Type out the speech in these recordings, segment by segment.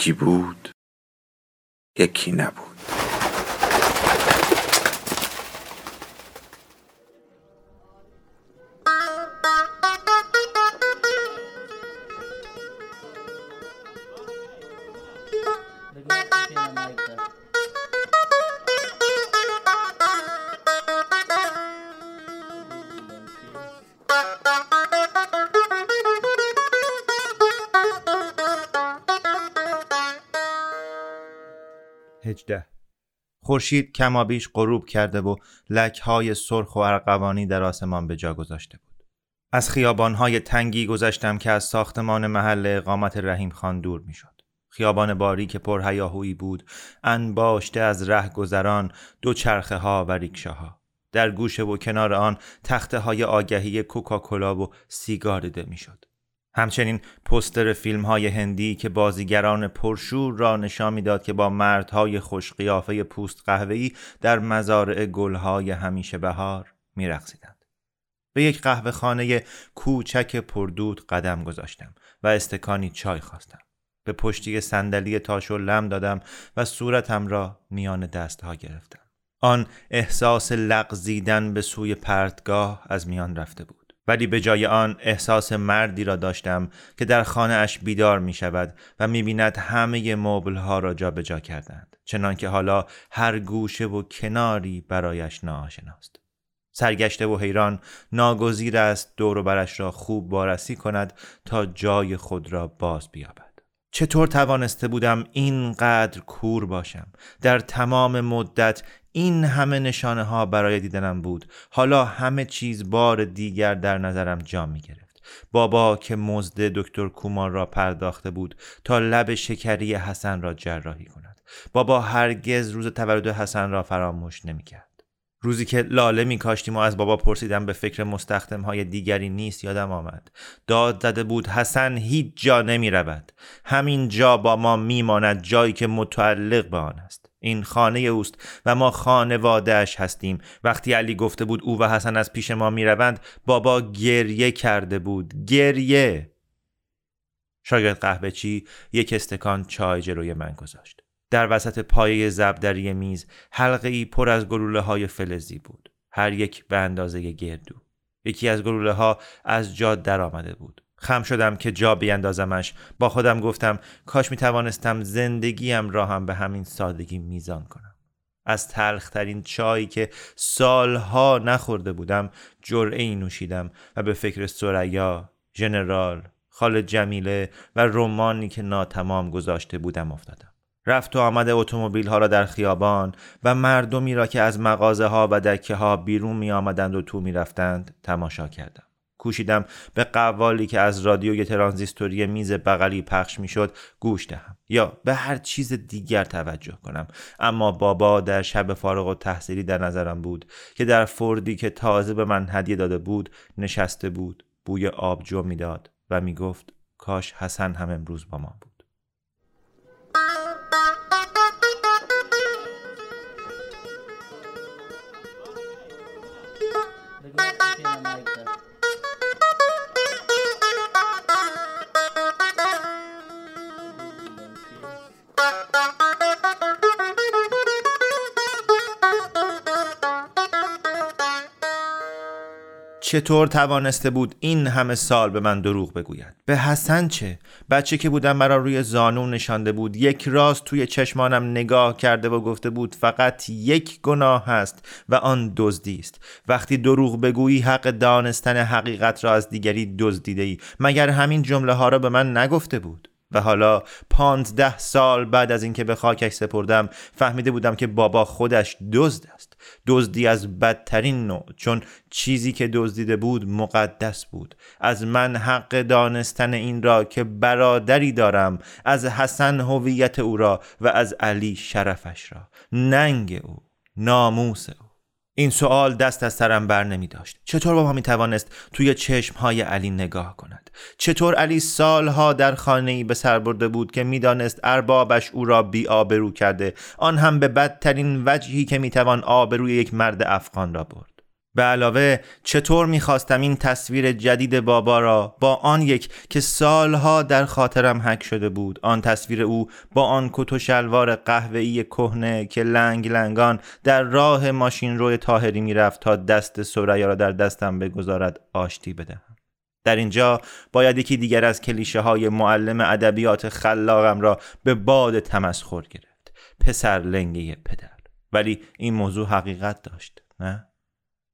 یکی بود یکی نبود. هجده خورشید کمابیش غروب کرده و های سرخ و ارقوانی در آسمان به جا گذاشته بود. از خیابانهای تنگی گذشتم که از ساختمان محل اقامت رحیم خان دور می‌شد. خیابان باری که پر هیاهویی بود انباشته از ره گذران دو چرخه ها و ریکشاها در گوشه و کنار آن تخته های آگهی کوکاکولا و سیگار دیده می‌شد همچنین پستر فیلم های هندی که بازیگران پرشور را نشان می‌داد که با مردهای خوش قیافه پوست قهوه‌ای در مزارع گلهای همیشه بهار میرقصیدند. به یک قهوه خانه کوچک پردود قدم گذاشتم و استکانی چای خواستم. به پشتی صندلی تاش و لم دادم و صورتم را میان دستها گرفتم. آن احساس لغزیدن به سوی پرتگاه از میان رفته بود. ولی به جای آن احساس مردی را داشتم که در خانه اش بیدار می شود و می بیند همه مبل ها را جابجا جا کردند چنانکه حالا هر گوشه و کناری برایش ناآشناست سرگشته و حیران ناگزیر است دور و برش را خوب بارسی کند تا جای خود را باز بیابد. چطور توانسته بودم اینقدر کور باشم؟ در تمام مدت این همه نشانه ها برای دیدنم بود. حالا همه چیز بار دیگر در نظرم جا می گرفت بابا که مزد دکتر کومار را پرداخته بود تا لب شکری حسن را جراحی کند. بابا هرگز روز تولد حسن را فراموش نمی کرد روزی که لاله می کاشتیم و از بابا پرسیدم به فکر مستخدم های دیگری نیست یادم آمد. داد زده بود حسن هیچ جا نمی رود همین جا با ما می ماند جایی که متعلق به آن است. این خانه اوست و ما خانوادهش هستیم. وقتی علی گفته بود او و حسن از پیش ما می روند بابا گریه کرده بود. گریه! شاگرد قهوه چی یک استکان چای جلوی من گذاشت. در وسط پایه زبدری میز حلقه ای پر از گلوله های فلزی بود. هر یک به اندازه گردو. یکی از گلوله ها از جا در آمده بود. خم شدم که جا بیندازمش با خودم گفتم کاش می توانستم زندگیم را هم به همین سادگی میزان کنم. از تلخترین چایی که سالها نخورده بودم جرعه نوشیدم و به فکر سریا، ژنرال، خال جمیله و رومانی که ناتمام گذاشته بودم افتادم. رفت و آمد اتومبیل ها را در خیابان و مردمی را که از مغازه ها و دکه ها بیرون می آمدند و تو می رفتند تماشا کردم. کوشیدم به قوالی که از رادیوی ترانزیستوری میز بغلی پخش می‌شد گوش دهم یا به هر چیز دیگر توجه کنم اما بابا در شب فارغ و تحصیلی در نظرم بود که در فردی که تازه به من هدیه داده بود نشسته بود بوی آبجو می‌داد و می‌گفت کاش حسن هم امروز با ما بود چطور توانسته بود این همه سال به من دروغ بگوید؟ به حسن چه؟ بچه که بودم مرا روی زانو نشانده بود. یک راست توی چشمانم نگاه کرده و گفته بود فقط یک گناه هست و آن دزدی است. وقتی دروغ بگویی حق دانستن حقیقت را از دیگری دزدیده ای مگر همین جمله ها را به من نگفته بود؟ و حالا پانزده سال بعد از اینکه به خاکش سپردم فهمیده بودم که بابا خودش دزد است. دزدی از بدترین نوع چون چیزی که دزدیده بود مقدس بود. از من حق دانستن این را که برادری دارم از حسن هویت او را و از علی شرفش را. ننگ او ناموس او. این سوال دست از سرم بر نمی داشت. چطور بابا می توانست توی چشم های علی نگاه کند؟ چطور علی سالها در خانه ای به سر برده بود که می‌دانست اربابش او را بی آبرو کرده؟ آن هم به بدترین وجهی که می‌توان آبروی یک مرد افغان را برد. به علاوه چطور می‌خواستم این تصویر جدید بابا را با آن یک که سالها در خاطرم حک شده بود آن تصویر او با آن کت و شلوار قهوه‌ای کهنه که لنگ لنگان در راه ماشین روی تاهری می‌رفت تا دست سریا را در دستم بگذارد آشتی بدهم. در اینجا باید یکی دیگر از کلیشه های معلم ادبیات خلاقم را به باد تمسخر گرفت. پسر لنگه پدر. ولی این موضوع حقیقت داشت نه؟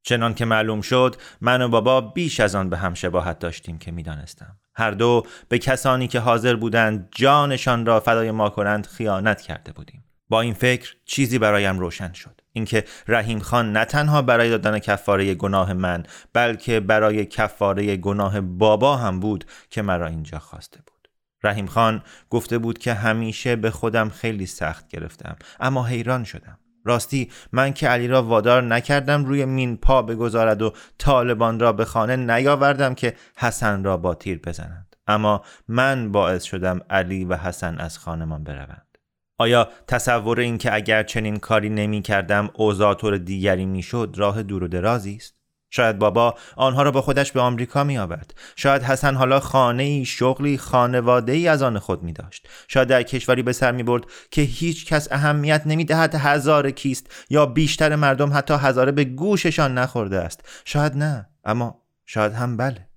چنان که معلوم شد من و بابا بیش از آن به هم شباهت داشتیم که می‌دانستم. هر دو به کسانی که حاضر بودند جانشان را فدای ما کنند خیانت کرده بودیم. با این فکر چیزی برایم روشن شد. اینکه رحیم خان نه تنها برای دادن کفاره گناه من بلکه برای کفاره گناه بابا هم بود که مرا اینجا خواسته بود. رحیم خان گفته بود که همیشه به خودم خیلی سخت گرفتم اما حیران شدم. راستی من که علی را وادار نکردم روی مین پا بگذارد و طالبان را به خانه نیاوردم که حسن را با تیر بزنند. اما من باعث شدم علی و حسن از خانمان بروند. آیا تصور این که اگر چنین کاری نمی کردم اوضاع طور دیگری می‌شد راه دور و درازی است؟ شاید بابا آنها را با خودش به آمریکا می آورد. شاید حسن حالا خانه ای شغلی خانواده ای از آن خود می داشت. شاید در کشوری به سر می برد که هیچ کس اهمیت نمی دهد هزار کیست یا بیشتر مردم حتی هزاره به گوششان نخورده است. شاید نه اما شاید هم بله.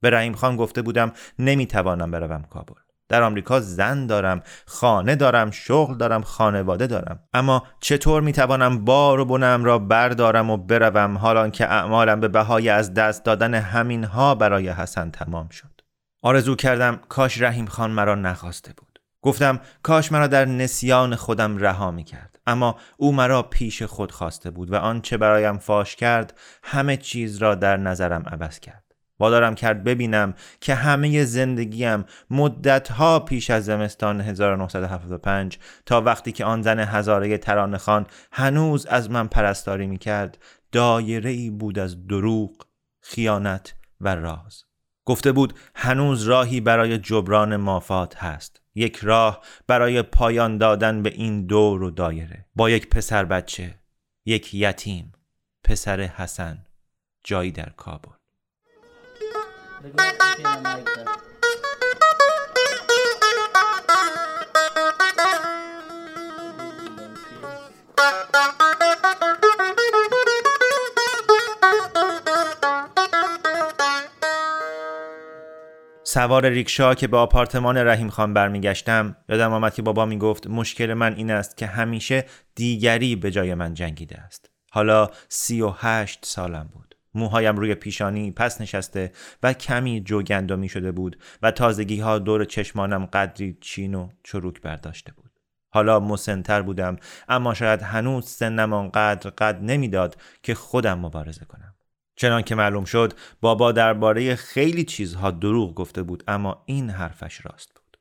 به رحیم خان گفته بودم نمی توانم بروم کابل. در آمریکا زن دارم خانه دارم شغل دارم خانواده دارم. اما چطور می‌توانم بار و بنم را بردارم و بروم؟ حالان که اعمالم به بهای از دست دادن همین ها برای حسن تمام شد. آرزو کردم کاش رحیم خان مرا نخواسته بود. گفتم کاش مرا در نسیان خودم رها می کرد اما او مرا پیش خود خواسته بود و آنچه برایم فاش کرد همه چیز را در نظرم عوض کرد. وادارم کرد ببینم که همه زندگیم مدتها پیش از زمستان 1975 تا وقتی که آن زن هزاره ترانه خان هنوز از من پرستاری می کرد دایره ای بود از دروغ، خیانت و راز. گفته بود هنوز راهی برای جبران مافات هست. یک راه برای پایان دادن به این دور و دایره. با یک پسر بچه یک یتیم پسر حسن جایی در کابل. سوار ریکشا که به آپارتمان رحیم خان برمیگشتم یادم آمد که بابا می‌گفت مشکل من این است که همیشه دیگری به جای من جنگیده است. حالا سی و هشت سالم بود. موهایم روی پیشانی پس نشسته و کمی جوگندمی شده بود و تازگی ها دور چشمانم قدری چین و چروک برداشته بود. حالا مسنتر بودم اما شاید هنوز سنم آنقدر قد نمی‌داد که خودم مبارزه کنم. چنان که معلوم شد بابا درباره خیلی چیزها دروغ گفته بود اما این حرفش راست بود.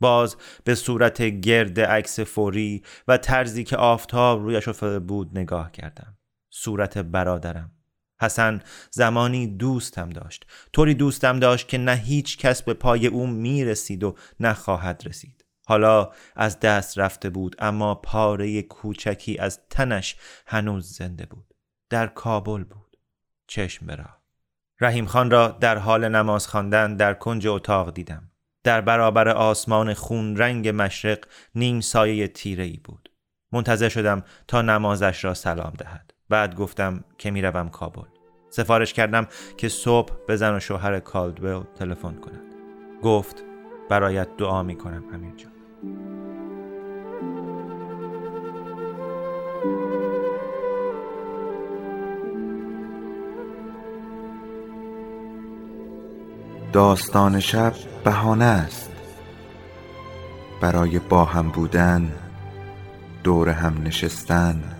باز به صورت گرد عکس فوری و طرزی که آفتاب رویش افتاده بود نگاه کردم. صورت برادرم حسن زمانی دوستم داشت. طوری دوستم داشت که نه هیچ کس به پای او می رسید و نه خواهد رسید. حالا از دست رفته بود اما پاره کوچکی از تنش هنوز زنده بود. در کابل بود. چشم برا رحیم خان را در حال نماز خواندن در کنج اتاق دیدم. در برابر آسمان خون رنگ مشرق نیم سایه تیره ای بود. منتظر شدم تا نمازش را سلام دهد. بعد گفتم که می‌روم کابل. سفارش کردم که صبح به زن و شوهر کالدویل تلفن کند گفت برایت دعا می کنم امیر جان. داستان شب بهانه است. برای با هم بودن دور هم نشستن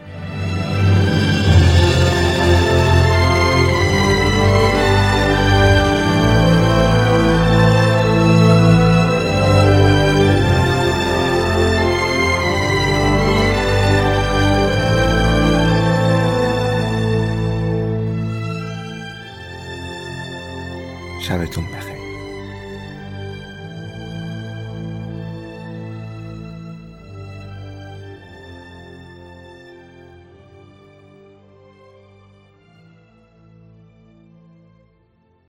شبتون بخیر.